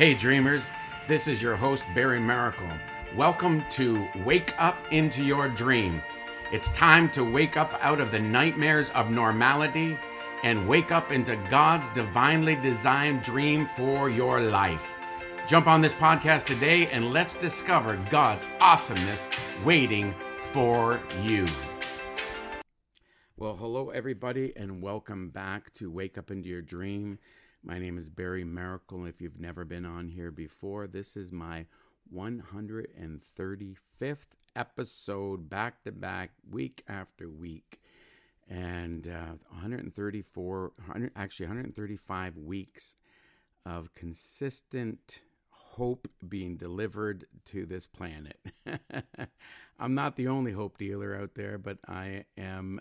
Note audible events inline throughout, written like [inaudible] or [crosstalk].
Hey, dreamers, this is your host, Barry Maracle. Welcome to Wake Up into Your Dream. It's time to wake up out of the nightmares of normality and wake up into God's divinely designed dream for your life. Jump on this podcast today and let's discover God's awesomeness waiting for you. Well, hello, everybody, and welcome back to Wake Up into Your Dream. My name is Barry Maracle. If you've never been on here before, this is my 135th episode, back to back, week after week. And uh, 134, 100, actually 135 weeks of consistent hope being delivered to this planet. [laughs] I'm not the only hope dealer out there, but I am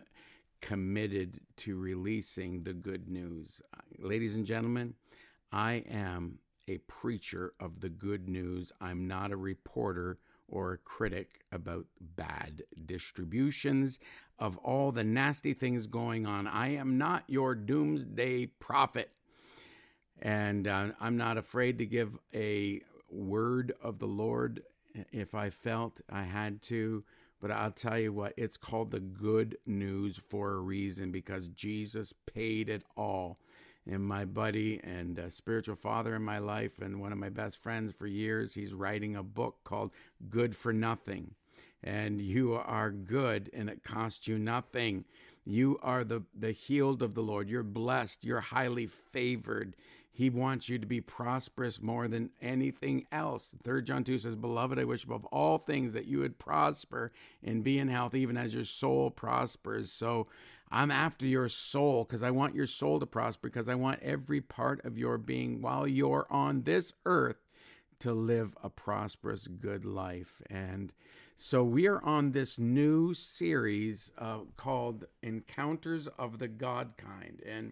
committed to releasing the good news. Ladies and gentlemen, I am a preacher of the good news. I'm not a reporter or a critic about bad distributions of all the nasty things going on. I am not your doomsday prophet. And uh, I'm not afraid to give a word of the Lord if I felt I had to. But I'll tell you what, it's called the good news for a reason because Jesus paid it all. And my buddy and spiritual father in my life, and one of my best friends for years, he's writing a book called Good for Nothing. And you are good, and it costs you nothing. You are the, the healed of the Lord. You're blessed. You're highly favored. He wants you to be prosperous more than anything else. Third John 2 says, Beloved, I wish above all things that you would prosper and be in health, even as your soul prospers. So I'm after your soul because I want your soul to prosper, because I want every part of your being while you're on this earth to live a prosperous, good life. And so we are on this new series uh, called Encounters of the God Kind. And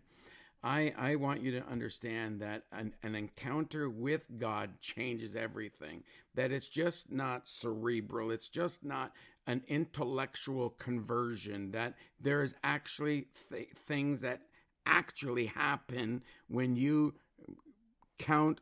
I, I want you to understand that an, an encounter with God changes everything. That it's just not cerebral, it's just not an intellectual conversion, that there is actually th- things that actually happen when you count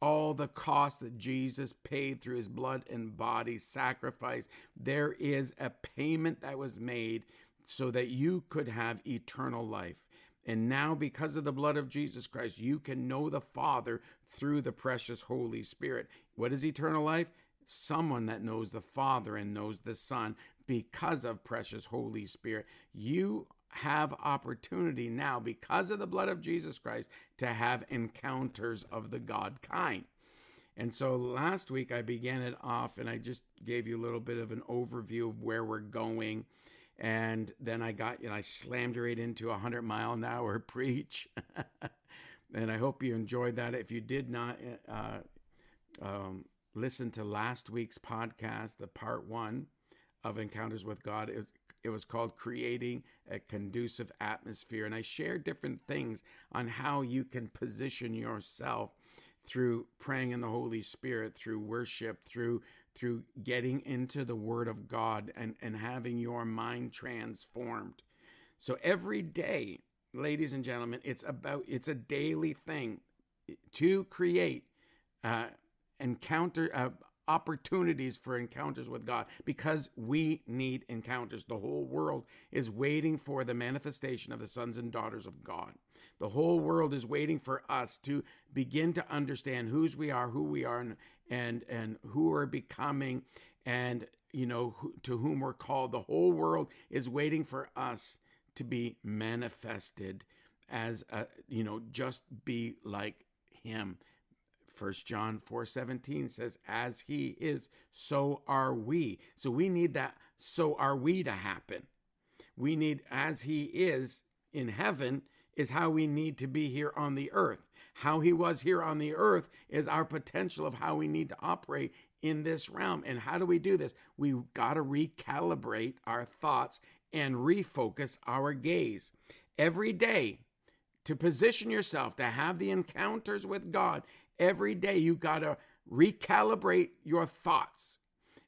all the cost that Jesus paid through his blood and body sacrifice. There is a payment that was made so that you could have eternal life. And now, because of the blood of Jesus Christ, you can know the Father through the precious Holy Spirit. What is eternal life? Someone that knows the Father and knows the Son because of precious Holy Spirit. You have opportunity now, because of the blood of Jesus Christ, to have encounters of the God kind. And so last week I began it off and I just gave you a little bit of an overview of where we're going and then I got, you know, I slammed right into a hundred mile an hour [laughs] preach. and I hope you enjoyed that. If you did not uh, um, listen to last week's podcast, the part one of Encounters with God, was, it was called Creating a Conducive Atmosphere. And I shared different things on how you can position yourself through praying in the Holy Spirit, through worship, through through getting into the Word of God and, and having your mind transformed. So every day, ladies and gentlemen, it's about it's a daily thing to create uh, encounter uh, opportunities for encounters with God because we need encounters. The whole world is waiting for the manifestation of the sons and daughters of God. The whole world is waiting for us to begin to understand whose we are, who we are, and and, and who we're becoming, and you know who, to whom we're called. The whole world is waiting for us to be manifested as a, you know just be like Him. First John 4 17 says, As he is, so are we. So we need that, so are we to happen. We need, as he is in heaven, is how we need to be here on the earth. How he was here on the earth is our potential of how we need to operate in this realm. And how do we do this? We've got to recalibrate our thoughts and refocus our gaze. Every day, to position yourself to have the encounters with God, every day you got to recalibrate your thoughts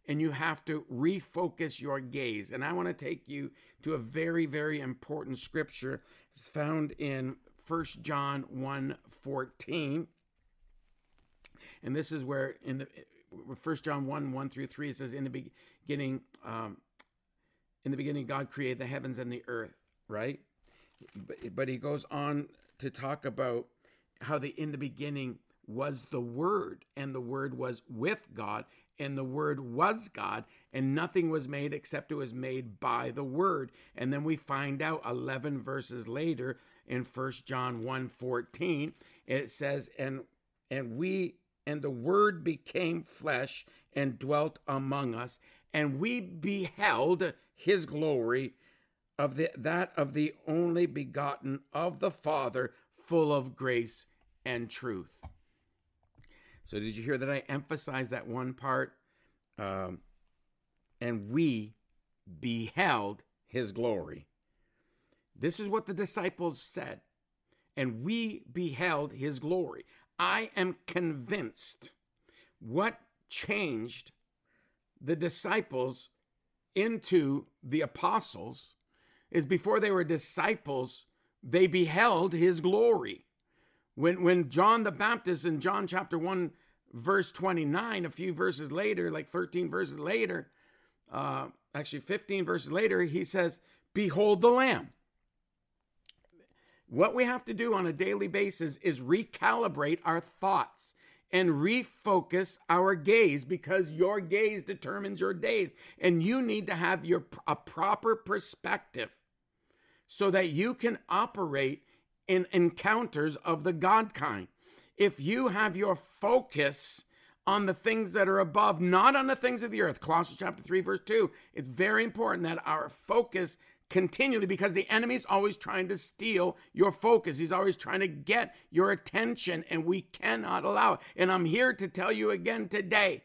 and you have to refocus your gaze. And I want to take you to a very, very important scripture It's found in 1 John 1 14. And this is where in the First John 1 1 through 3, it says, In the beginning, um, in the beginning, God created the heavens and the earth, right? But, but he goes on to talk about how the in the beginning was the Word, and the Word was with God, and the Word was God, and nothing was made except it was made by the Word. And then we find out 11 verses later in First John 1 14, it says, And and we and the Word became flesh and dwelt among us, and we beheld his glory of the that of the only begotten of the Father, full of grace and truth. So, did you hear that I emphasized that one part? Um, and we beheld his glory. This is what the disciples said. And we beheld his glory. I am convinced what changed the disciples into the apostles is before they were disciples, they beheld his glory. When when John the Baptist in John chapter 1 verse 29 a few verses later like 13 verses later uh actually 15 verses later he says behold the lamb. What we have to do on a daily basis is recalibrate our thoughts and refocus our gaze because your gaze determines your days and you need to have your a proper perspective so that you can operate in encounters of the God kind. If you have your focus on the things that are above, not on the things of the earth, Colossians chapter 3, verse 2, it's very important that our focus continually because the enemy's always trying to steal your focus. He's always trying to get your attention, and we cannot allow it. And I'm here to tell you again today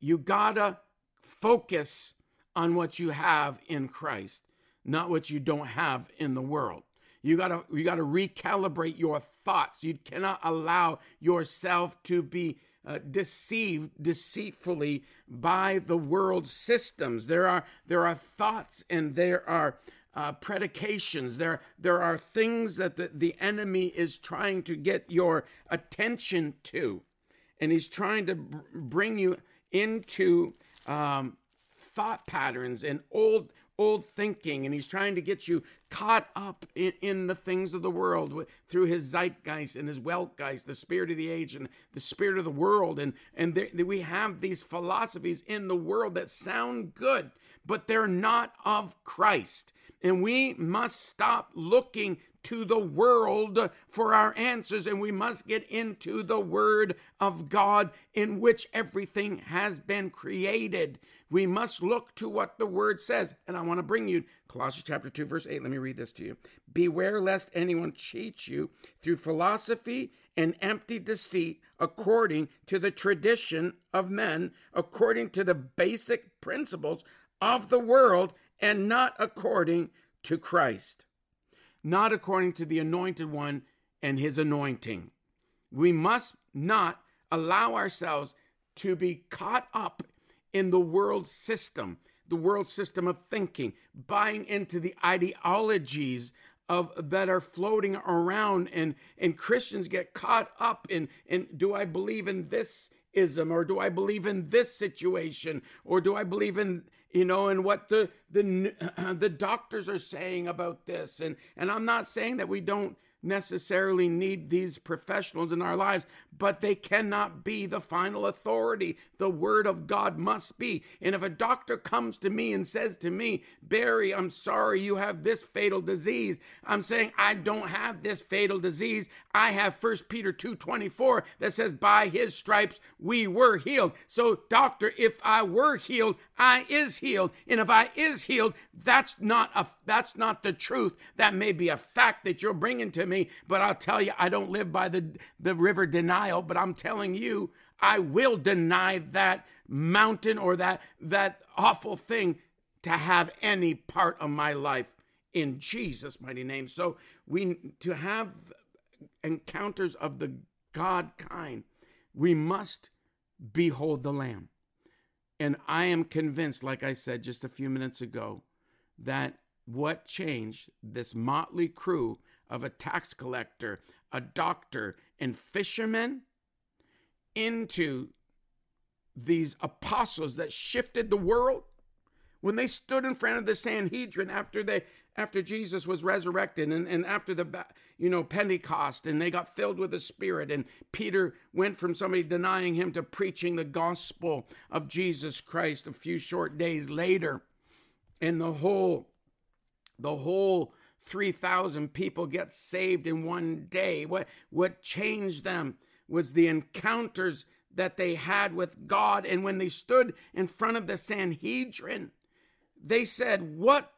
you gotta focus on what you have in Christ, not what you don't have in the world. You gotta you gotta recalibrate your thoughts. You cannot allow yourself to be uh, deceived deceitfully by the world systems. There are there are thoughts and there are uh, predications. There there are things that the, the enemy is trying to get your attention to, and he's trying to br- bring you into um, thought patterns and old old thinking and he's trying to get you caught up in, in the things of the world through his zeitgeist and his weltgeist the spirit of the age and the spirit of the world. And and there, we have these philosophies in the world that sound good but they're not of christ. And we must stop looking to the world for our answers, and we must get into the Word of God in which everything has been created. We must look to what the Word says. And I want to bring you Colossians chapter 2, verse 8. Let me read this to you. Beware lest anyone cheat you through philosophy and empty deceit, according to the tradition of men, according to the basic principles of the world, and not according to Christ not according to the anointed one and his anointing. We must not allow ourselves to be caught up in the world system, the world system of thinking, buying into the ideologies of that are floating around and and Christians get caught up in in do I believe in this ism or do I believe in this situation or do I believe in you know, and what the the [clears throat] the doctors are saying about this. And and I'm not saying that we don't necessarily need these professionals in our lives, but they cannot be the final authority. The word of God must be. And if a doctor comes to me and says to me, Barry, I'm sorry you have this fatal disease, I'm saying I don't have this fatal disease. I have 1 Peter 2:24 that says by his stripes we were healed. So doctor, if I were healed, I is healed. And if I is healed, that's not a that's not the truth. That may be a fact that you're bringing to me, but I'll tell you I don't live by the the river denial, but I'm telling you I will deny that mountain or that that awful thing to have any part of my life in Jesus mighty name. So we to have encounters of the God kind, we must behold the lamb. And I am convinced, like I said just a few minutes ago, that what changed this motley crew of a tax collector, a doctor, and fishermen into these apostles that shifted the world when they stood in front of the Sanhedrin after they after Jesus was resurrected and, and after the you know Pentecost and they got filled with the Spirit and Peter went from somebody denying him to preaching the gospel of Jesus Christ a few short days later. And the whole the whole 3000 people get saved in one day. What what changed them was the encounters that they had with God. And when they stood in front of the Sanhedrin they said what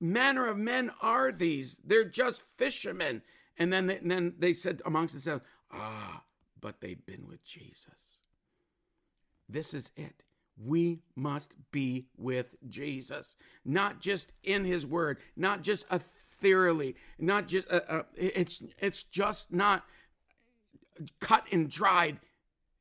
manner of men are these? They're just fishermen. And then they, and then they said amongst themselves, Ah, but they've been with Jesus. This is it. We must be with Jesus, not just in his word, not just ethereally, not just, uh, uh, it's, it's just not cut and dried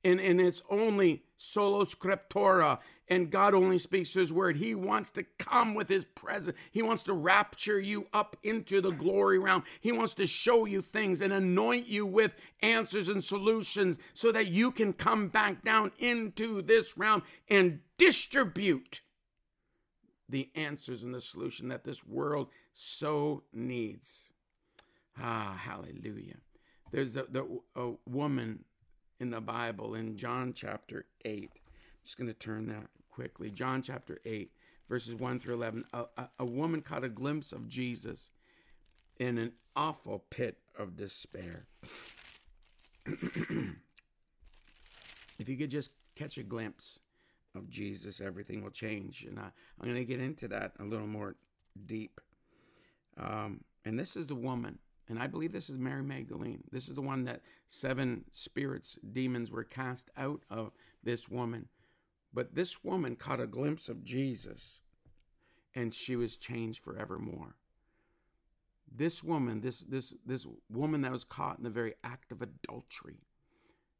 and, and it's only solo scriptura and God only speaks his word. He wants to come with his presence. He wants to rapture you up into the glory realm. He wants to show you things and anoint you with answers and solutions so that you can come back down into this realm and distribute the answers and the solution that this world so needs. Ah, hallelujah. There's a, the, a woman in the Bible in John chapter 8. I'm just going to turn that quickly. John chapter 8, verses 1 through 11. A, a, a woman caught a glimpse of Jesus in an awful pit of despair. [clears throat] if you could just catch a glimpse of Jesus, everything will change. And I, am going to get into that a little more deep. Um, and this is the woman and I believe this is Mary Magdalene. This is the one that seven spirits, demons were cast out of this woman. But this woman caught a glimpse of Jesus and she was changed forevermore. This woman, this this this woman that was caught in the very act of adultery,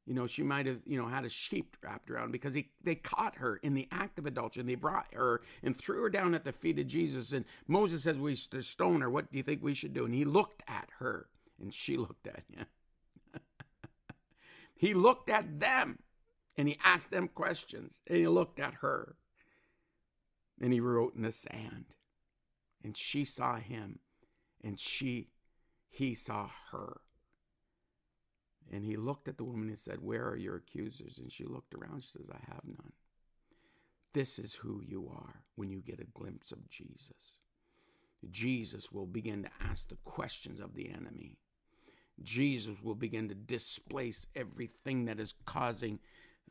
you know, she might have, you know, had a sheep wrapped around because he, they caught her in the act of adultery and they brought her and threw her down at the feet of Jesus. And Moses says, We should stone her. What do you think we should do? And he looked at her and she [laughs] looked at him. [laughs] he looked at them and he asked them questions and he looked at her and he wrote in the sand. And she saw him and she, he saw her. And he looked at the woman and said, Where are your accusers? And she looked around. She says, I have none. This is who you are when you get a glimpse of Jesus. Jesus will begin to ask the questions of the enemy. Jesus will begin to displace everything that is causing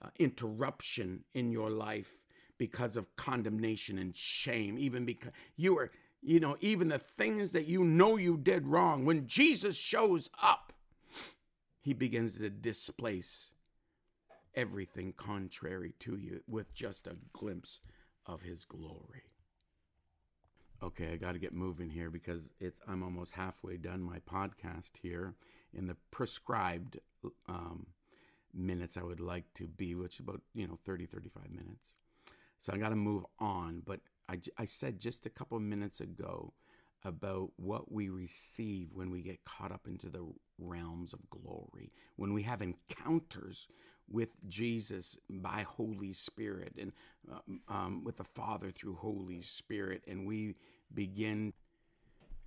uh, interruption in your life because of condemnation and shame, even because you are, you know, even the things that you know you did wrong. When Jesus shows up, he begins to displace everything contrary to you with just a glimpse of his glory. Okay, I got to get moving here because it's I'm almost halfway done my podcast here in the prescribed um, minutes I would like to be, which is about, you know, 30, 35 minutes. So I got to move on. But I, I said just a couple of minutes ago about what we receive when we get caught up into the realms of glory, when we have encounters with Jesus by Holy Spirit and uh, um, with the Father through Holy Spirit, and we begin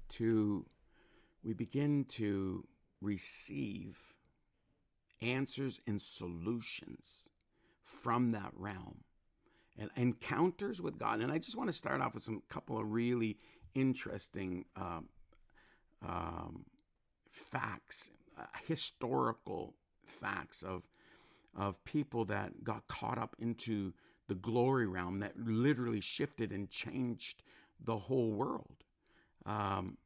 to we begin to receive answers and solutions from that realm and encounters with God. And I just want to start off with some couple of really interesting um, um, facts, uh, historical facts of of people that got caught up into the glory realm that literally shifted and changed the whole world. Um,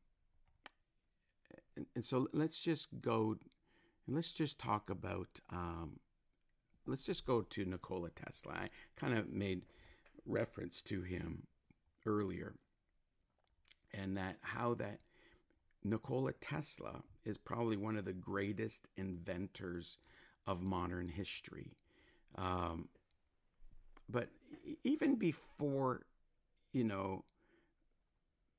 and, and, so let's just go and let's just talk about. Um, let's just go to Nikola Tesla. I kind of made reference to him earlier and that how that Nikola Tesla is probably one of the greatest inventors of modern history. Um, but even before, you know,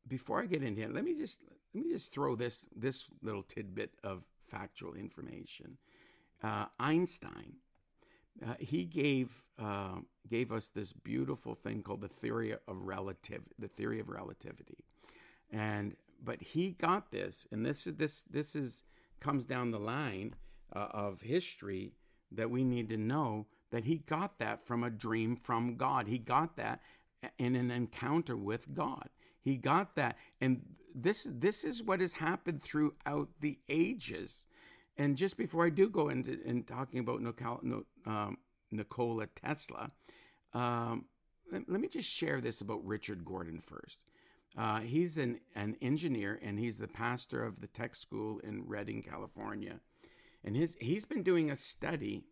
before I get into it, let me just let me just throw this this little tidbit of factual information. Uh, Einstein uh, he gave uh, gave us this beautiful thing called the theory of relative the theory of relativity, and but he got this, and this is this this is comes down the line uh, of history that we need to know that he got that from a dream from God. He got that in an encounter with God. He got that, and this this is what has happened throughout the ages. And just before I do go into in talking about um, Nikola Tesla, um, let, let, me just share this about Richard Gordon first. Uh, he's an, an engineer and he's the pastor of the tech school in Redding, California. And his, he's been doing a study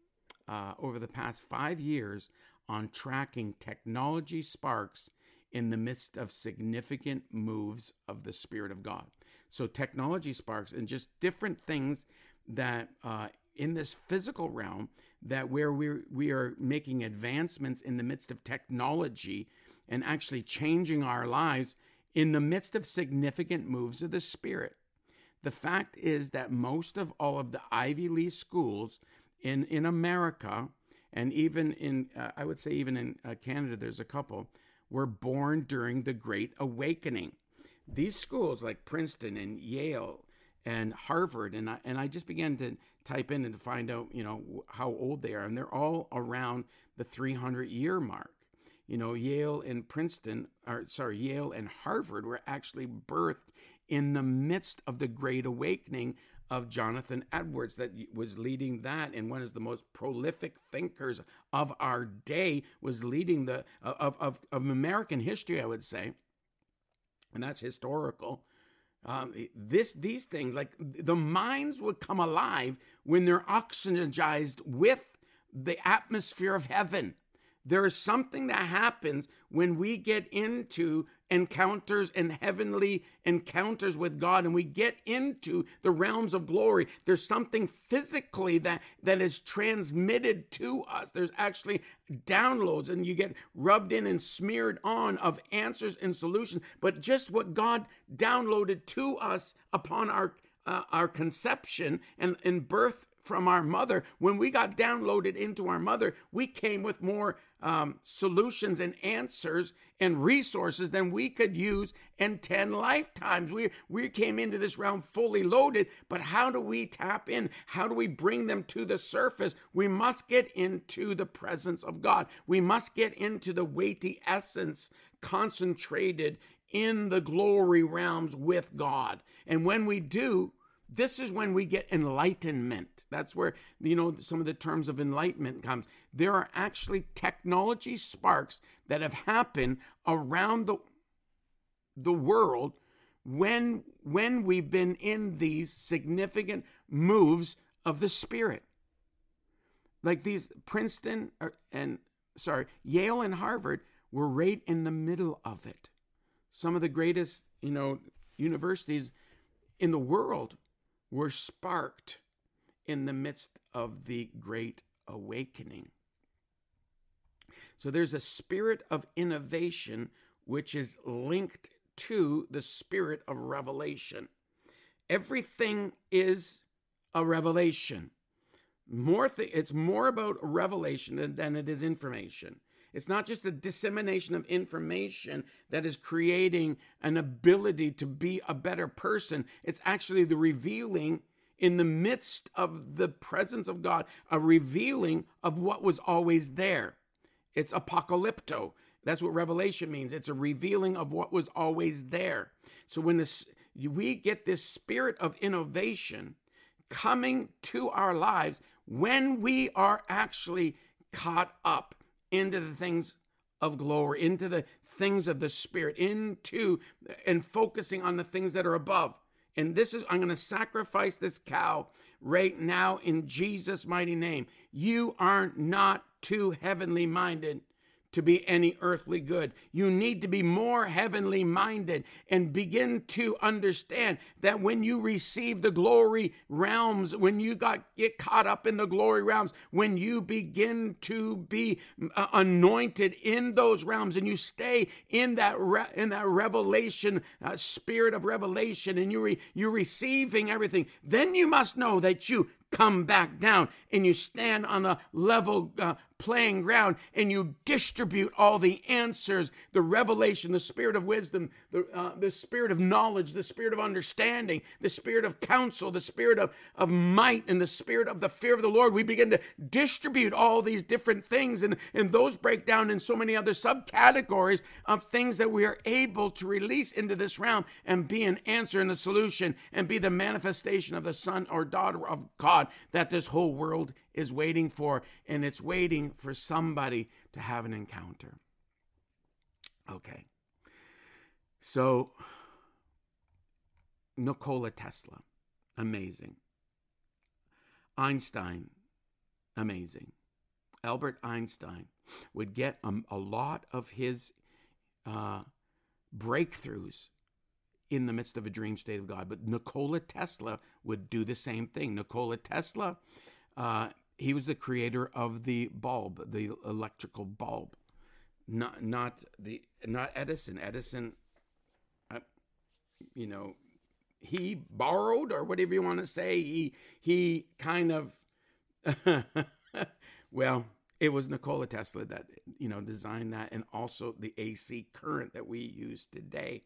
uh, over the past five years on tracking technology sparks in the midst of significant moves of the Spirit of God. So, technology sparks and just different things that uh, in this physical realm that where we we are making advancements in the midst of technology and actually changing our lives in the midst of significant moves of the spirit. The fact is that most of all of the Ivy League schools in in America and even in uh, I would say even in uh, Canada there's a couple were born during the Great Awakening. These schools like Princeton and Yale and Harvard, and I, and I just began to type in and to find out, you know, how old they are, and they're all around the 300 year mark. You know, Yale and Princeton, or sorry, Yale and Harvard were actually birthed in the midst of the Great Awakening of Jonathan Edwards that was leading that and one of the most prolific thinkers of our day was leading the of, of, of American history I would say. And that's historical. Um, this these things like the minds would come alive when they're oxygenized with the atmosphere of heaven there is something that happens when we get into encounters and heavenly encounters with God and we get into the realms of glory. There's something physically that, that is transmitted to us. There's actually downloads and you get rubbed in and smeared on of answers and solutions. But just what God downloaded to us upon our uh, our conception and, and birth from our mother, when we got downloaded into our mother, we came with more um, solutions and answers and resources than we could use in 10 lifetimes. We, we came into this realm fully loaded, but how do we tap in? How do we bring them to the surface? We must get into the presence of God. We must get into the weighty essence concentrated in the glory realms with God. And when we do, this is when we get enlightenment. That's where, you know, some of the terms of enlightenment comes. There are actually technology sparks that have happened around the, the world when, when we've been in these significant moves of the Spirit. Like these Princeton uh, and, sorry, Yale and Harvard were right in the middle of it. Some of the greatest, you know, universities in the world were sparked in the midst of the Great Awakening. So there's a spirit of innovation which is linked to the spirit of revelation. Everything is a revelation. More th- it's more about revelation than, than it is information. It's not just the dissemination of information that is creating an ability to be a better person. It's actually the revealing in the midst of the presence of God, a revealing of what was always there. It's apocalypto. That's what revelation means. It's a revealing of what was always there. So when this, we get this spirit of innovation coming to our lives when we are actually caught up into the things of glory, into the things of the Spirit, into and focusing on the things that are above. And this is, I'm going to sacrifice this cow right now in Jesus' mighty name. You are not too heavenly minded to be any earthly good. You need to be more heavenly minded and begin to understand that when you receive the glory realms, when you got get caught up in the glory realms, when you begin to be uh, anointed in those realms and you stay in that re- in that revelation uh, spirit of revelation and you re- you're receiving everything, then you must know that you come back down and you stand on a level uh, playing ground and you distribute all the answers the revelation the spirit of wisdom the, uh, the spirit of knowledge the spirit of understanding the spirit of counsel the spirit of, of might and the spirit of the fear of the lord. We begin to distribute all these different things and, and those break down in so many other subcategories of things that we are able to release into this realm and be an answer and a solution and be the manifestation of the son or daughter of god that this whole world is waiting for, and it's waiting for somebody to have an encounter. Okay. So, Nikola Tesla, amazing. Einstein, amazing. Albert Einstein would get a, a lot of his uh, breakthroughs in the midst of a dream state of God. But Nikola Tesla would do the same thing. Nikola Tesla uh, he was the creator of the bulb, the electrical bulb, not not the not Edison. Edison, you know, he borrowed or whatever you want to say. He he kind of, [laughs] well, it was Nikola Tesla that you know designed that, and also the AC current that we use today.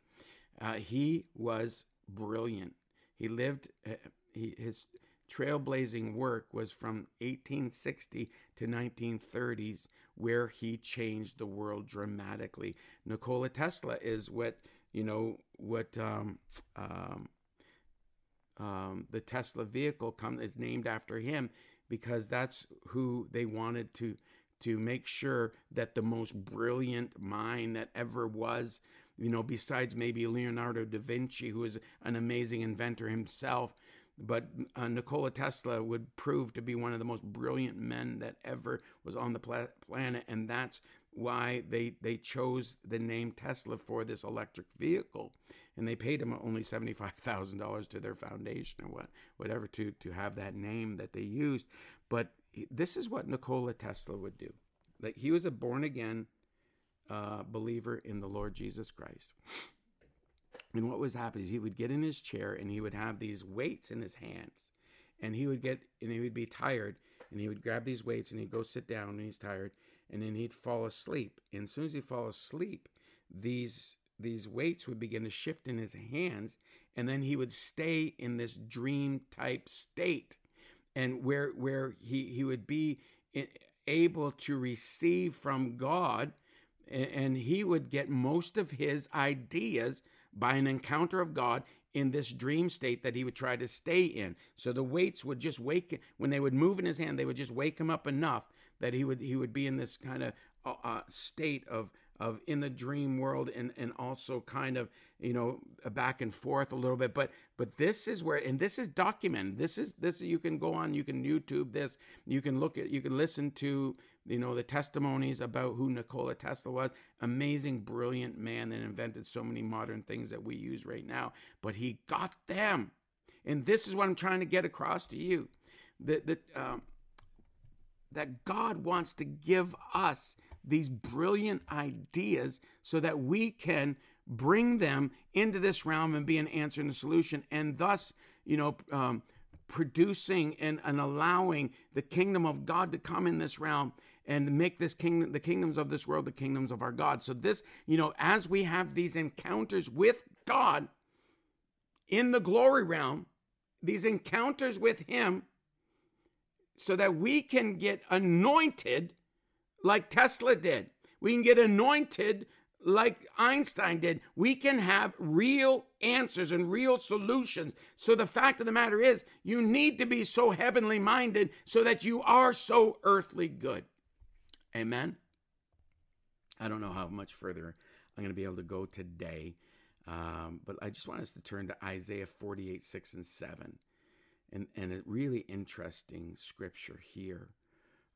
Uh, he was brilliant. He lived. Uh, he, his trailblazing work was from 1860 to 1930s where he changed the world dramatically. Nikola tesla is what you know what um, um, um, the tesla vehicle come, is named after him because that's who they wanted to to make sure that the most brilliant mind that ever was you know besides maybe leonardo da vinci who is an amazing inventor himself but uh, Nikola Tesla would prove to be one of the most brilliant men that ever was on the pla- planet, and that's why they they chose the name Tesla for this electric vehicle, and they paid him only seventy five thousand dollars to their foundation or what whatever to to have that name that they used. But this is what Nikola Tesla would do. Like he was a born again uh, believer in the Lord Jesus Christ. And what was happening is he would get in his chair and he would have these weights in his hands. And he would get, and he would be tired. And he would grab these weights and he'd go sit down and he's tired. And then he'd fall asleep. And as soon as he fall asleep, these these weights would begin to shift in his hands. And then he would stay in this dream type state. And where where he, he would be able to receive from God and he would get most of his ideas by an encounter of God in this dream state that he would try to stay in. So the weights would just wake when they would move in his hand, they would just wake him up enough that he would he would be in this kind of uh, uh, state of of in the dream world and and also kind of you know back and forth a little bit. But but this is where and this is documented. This is this you can go on you can youtube this. You can look at you can listen to you know the testimonies about who nikola tesla was. Amazing brilliant man that invented so many modern things that we use right now. But he got them. And this is what i'm trying to get across to you. That that um, that god wants to give us these brilliant ideas so that we can bring them into this realm and be an answer and a solution and thus you know um, producing and, and allowing the kingdom of god to come in this realm and make this kingdom the kingdoms of this world the kingdoms of our god so this you know as we have these encounters with god in the glory realm these encounters with him so that we can get anointed like Tesla did. We can get anointed like Einstein did. We can have real answers and real solutions. So the fact of the matter is, you need to be so heavenly minded so that you are so earthly good. Amen. I don't know how much further I'm going to be able to go today, um, but I just want us to turn to Isaiah 48, 6, and 7. And, and a really interesting scripture here.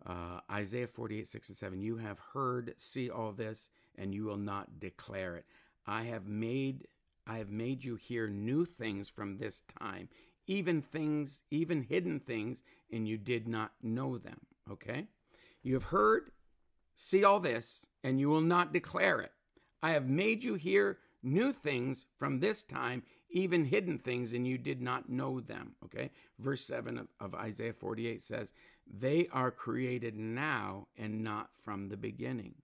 Uh, Isaiah 48, 6 and 7. You have heard, see all this, and you will not declare it. I have made I have made you hear new things from this time, even things, even hidden things, and you did not know them. Okay? You have heard, see all this, and you will not declare it. I have made you hear new things from this time, even hidden things, and you did not know them. Okay. Verse 7 of, of Isaiah 48 says, They are created now and not from the beginning.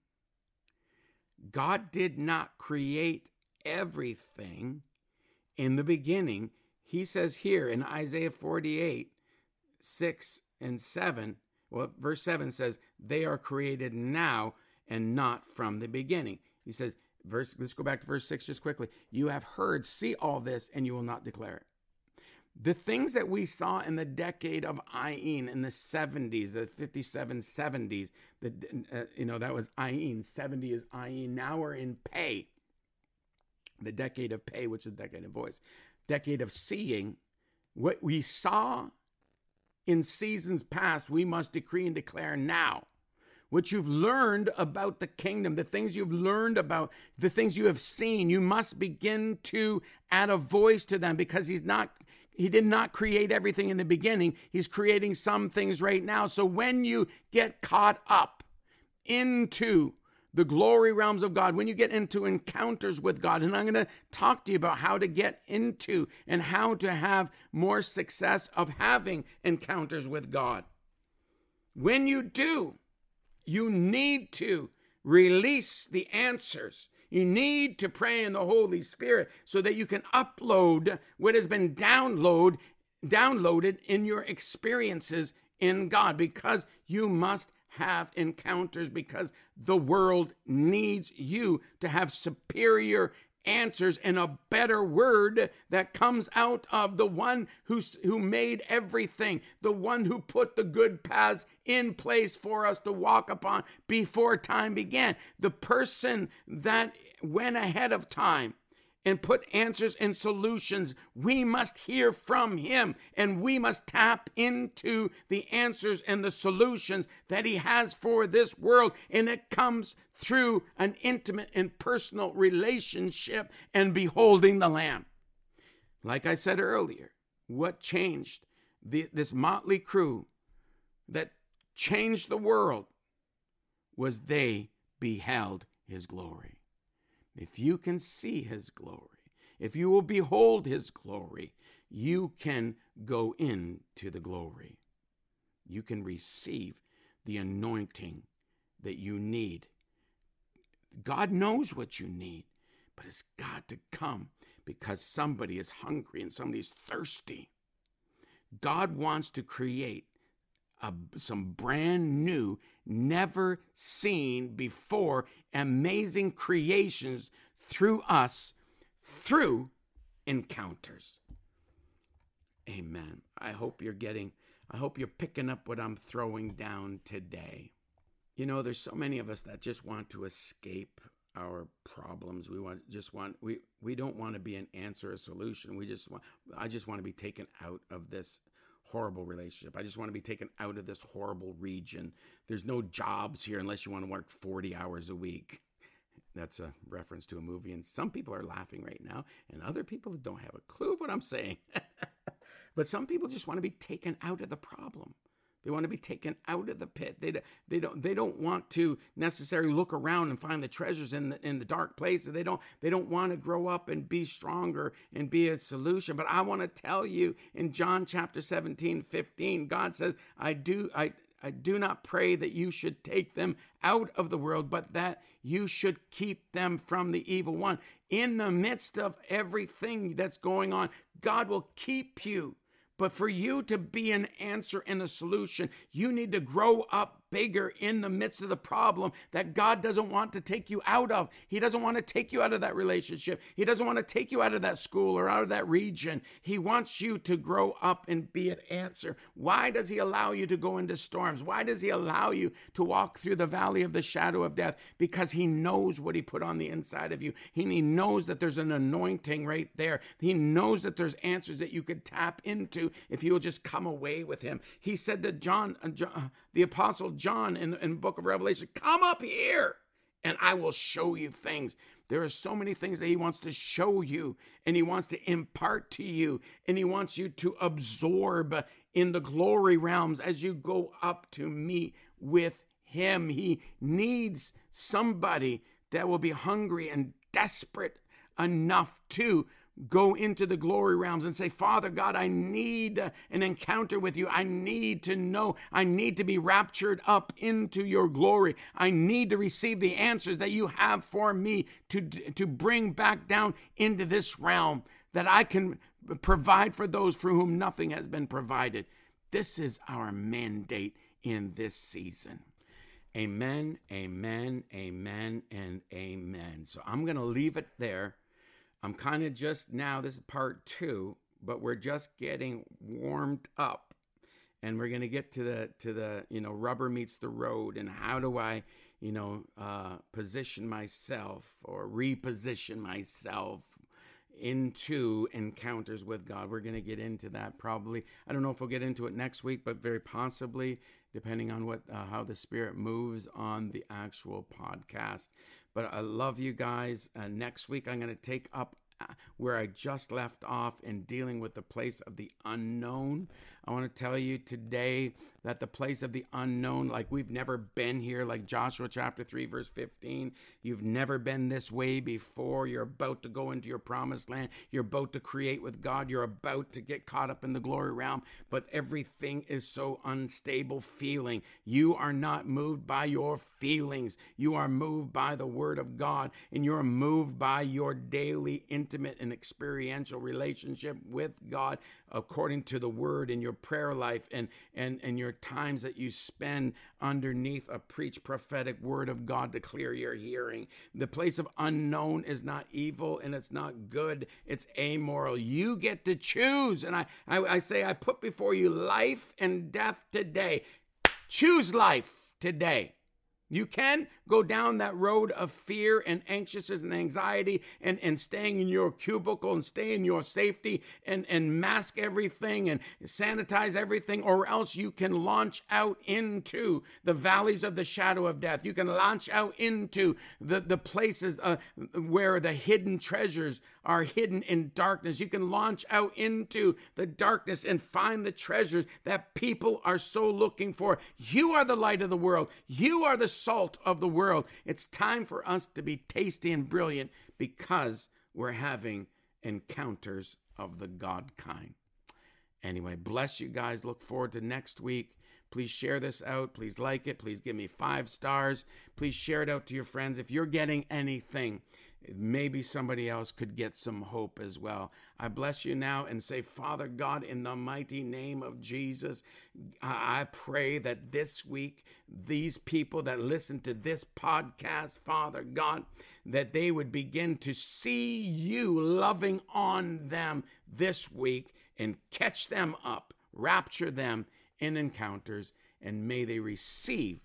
God did not create everything in the beginning. He says here in Isaiah 48, 6 and 7, well, verse 7 says, They are created now and not from the beginning. He says, verse, let's go back to verse 6 just quickly. You have heard, see all this, and you will not declare it. The things that we saw in the decade of Ayin in the 70s, the 57 70s, the, uh, you know, that was Ayin, 70 is Ayin. Now we're in pay. the decade of pay, which is the decade of voice, decade of seeing. What we saw in seasons past, we must decree and declare now what you've learned about the kingdom, the things you've learned about, the things you have seen, you must begin to add a voice to them because he's not he did not create everything in the beginning. He's creating some things right now. So when you get caught up into the glory realms of God, when you get into encounters with God, and I'm going to talk to you about how to get into and how to have more success of having encounters with God. When you do, you need to release the answers. You need to pray in the Holy Spirit so that you can upload what has been download downloaded in your experiences in God because you must have encounters because the world needs you to have superior answers and a better word that comes out of the one who, who made everything, the one who put the good paths in place for us to walk upon before time began, the person that went ahead of time and put answers and solutions. We must hear from him and we must tap into the answers and the solutions that he has for this world. And it comes through an intimate and personal relationship and beholding the Lamb. Like I said earlier, what changed the, this motley crew that changed the world was they beheld his glory. If you can see his glory, if you will behold his glory, you can go into the glory. You can receive the anointing that you need. God knows what you need, but it's got to come because somebody is hungry and somebody's thirsty. God wants to create a, some brand new, never seen before, amazing creations through us, through encounters. Amen. I hope you're getting, I hope you're picking up what I'm throwing down today. You know, there's so many of us that just want to escape our problems. We want just want we we don't want to be an answer, a solution. We just want I just want to be taken out of this horrible relationship. I just want to be taken out of this horrible region. There's no jobs here unless you want to work 40 hours a week. That's a reference to a movie, and some people are laughing right now, and other people don't have a clue of what I'm saying. [laughs] but some people just want to be taken out of the problem. They want to be taken out of the pit. They, they don't they don't want to necessarily look around and find the treasures in the in the dark places. They don't they don't want to grow up and be stronger and be a solution. But I want to tell you in John chapter 17, 15, God says, I do I I do not pray that you should take them out of the world, but that you should keep them from the evil one. In the midst of everything that's going on, God will keep you. But for you to be an answer and a solution, you need to grow up bigger in the midst of the problem that God doesn't want to take you out of. He doesn't want to take you out of that relationship. He doesn't want to take you out of that school or out of that region. He wants you to grow up and be an answer. Why does He allow you to go into storms? Why does He allow you to walk through the valley of the shadow of death? Because He knows what He put on the inside of you. He knows that there's an anointing right there. He knows that there's answers that you could tap into if you will just come away with Him. He said to John, uh, John uh, the apostle John in, in the book of Revelation, come up here and I will show you things. There are so many things that he wants to show you and he wants to impart to you and he wants you to absorb in the glory realms as you go up to meet with him. He needs somebody that will be hungry and desperate enough to go into the glory realms and say, Father God, I need an encounter with you. I need to know. I need to be raptured up into your glory. I need to receive the answers that you have for me to, to bring back down into this realm that I can provide for those for whom nothing has been provided. This is our mandate in this season. Amen, amen, amen, and amen. So I'm going to leave it there. I'm kind of just now, this is part two, but we're just getting warmed up. And we're going to get to the to the you know rubber meets the road and how do i you know uh, position myself or reposition myself into encounters with god. We're going to get into that probably i don't know if we'll get into it next week but very possibly depending on what uh, how the spirit moves on the actual podcast but i love you guys uh, next week i'm going to take up uh, where I just left off in dealing with the place of the unknown. I want to tell you today that the place of the unknown, like we've never been here, like Joshua chapter 3, verse 15, you've never been this way before. You're about to go into your promised land. You're about to create with God. You're about to get caught up in the glory realm, but everything is so unstable feeling. You are not moved by your feelings. You are moved by the word of God, and you're moved by your daily, intimate, and experiential relationship with God according to the word in your prayer life and and and your times that you spend underneath a preach prophetic word of God to clear your hearing. The place of unknown is not evil and it's not good. It's amoral. You get to choose. And I, I, I say, I put before you life and death today. Choose life today. You can go down that road of fear and anxiousness and anxiety and, and staying in your cubicle and stay in your safety and, and mask everything and sanitize everything, or else you can launch out into the valleys of the shadow of death. You can launch out into the, the places uh, where the hidden treasures are hidden in darkness. You can launch out into the darkness and find the treasures that people are so looking for. You are the light of the world. You are the salt of the world. It's time for us to be tasty and brilliant because we're having encounters of the God kind. Anyway, bless you guys. Look forward to next week. Please share this out. Please like it. Please give me five stars. Please share it out to your friends. If you're getting anything, maybe somebody else could get some hope as well. I bless you now and say, Father God, in the mighty name of Jesus, I pray that this week, these people that listen to this podcast, Father God, that they would begin to see you loving on them this week and catch them up, rapture them in encounters, and may they receive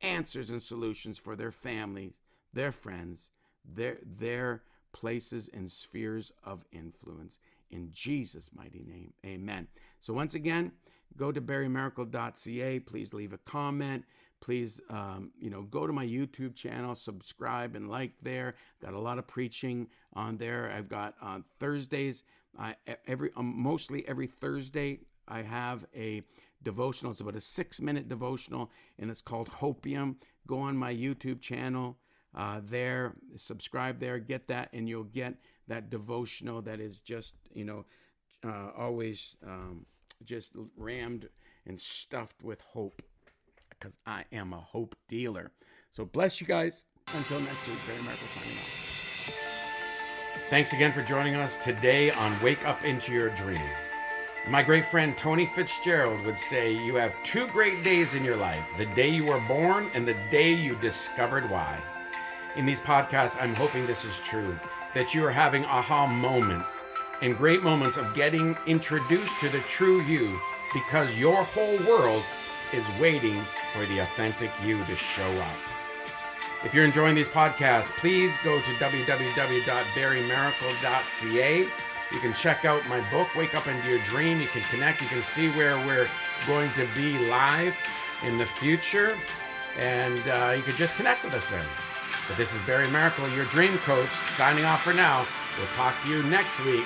answers and solutions for their families, their friends, their, their places and spheres of influence. In Jesus' mighty name, amen. So, once again, go to barrymaracle.ca. Please leave a comment. Please, um, you know, go to my YouTube channel, subscribe and like there. Got a lot of preaching on there. I've got on Thursdays, I, every um, mostly every Thursday, I have a devotional. It's about a six minute devotional, and it's called Hopium. Go on my YouTube channel uh, there, subscribe there, get that, and you'll get that devotional that is just, you know, uh, always um, just rammed and stuffed with hope because I am a hope dealer. So bless you guys. Until next week, Barry Maracle signing off. Thanks again for joining us today on Wake Up Into Your Dream. My great friend Tony Fitzgerald would say, You have two great days in your life the day you were born and the day you discovered why in these podcasts, I'm hoping this is true, that you are having aha moments and great moments of getting introduced to the true you because your whole world is waiting for the authentic you to show up. If you're enjoying these podcasts, please go to www.barrymaracle.ca. You can check out my book, Wake Up Into Your Dream. You can connect. You can see where we're going to be live in the future. And uh, you can just connect with us there. But this is Barry Maracle, your dream coach, signing off for now. We'll talk to you next week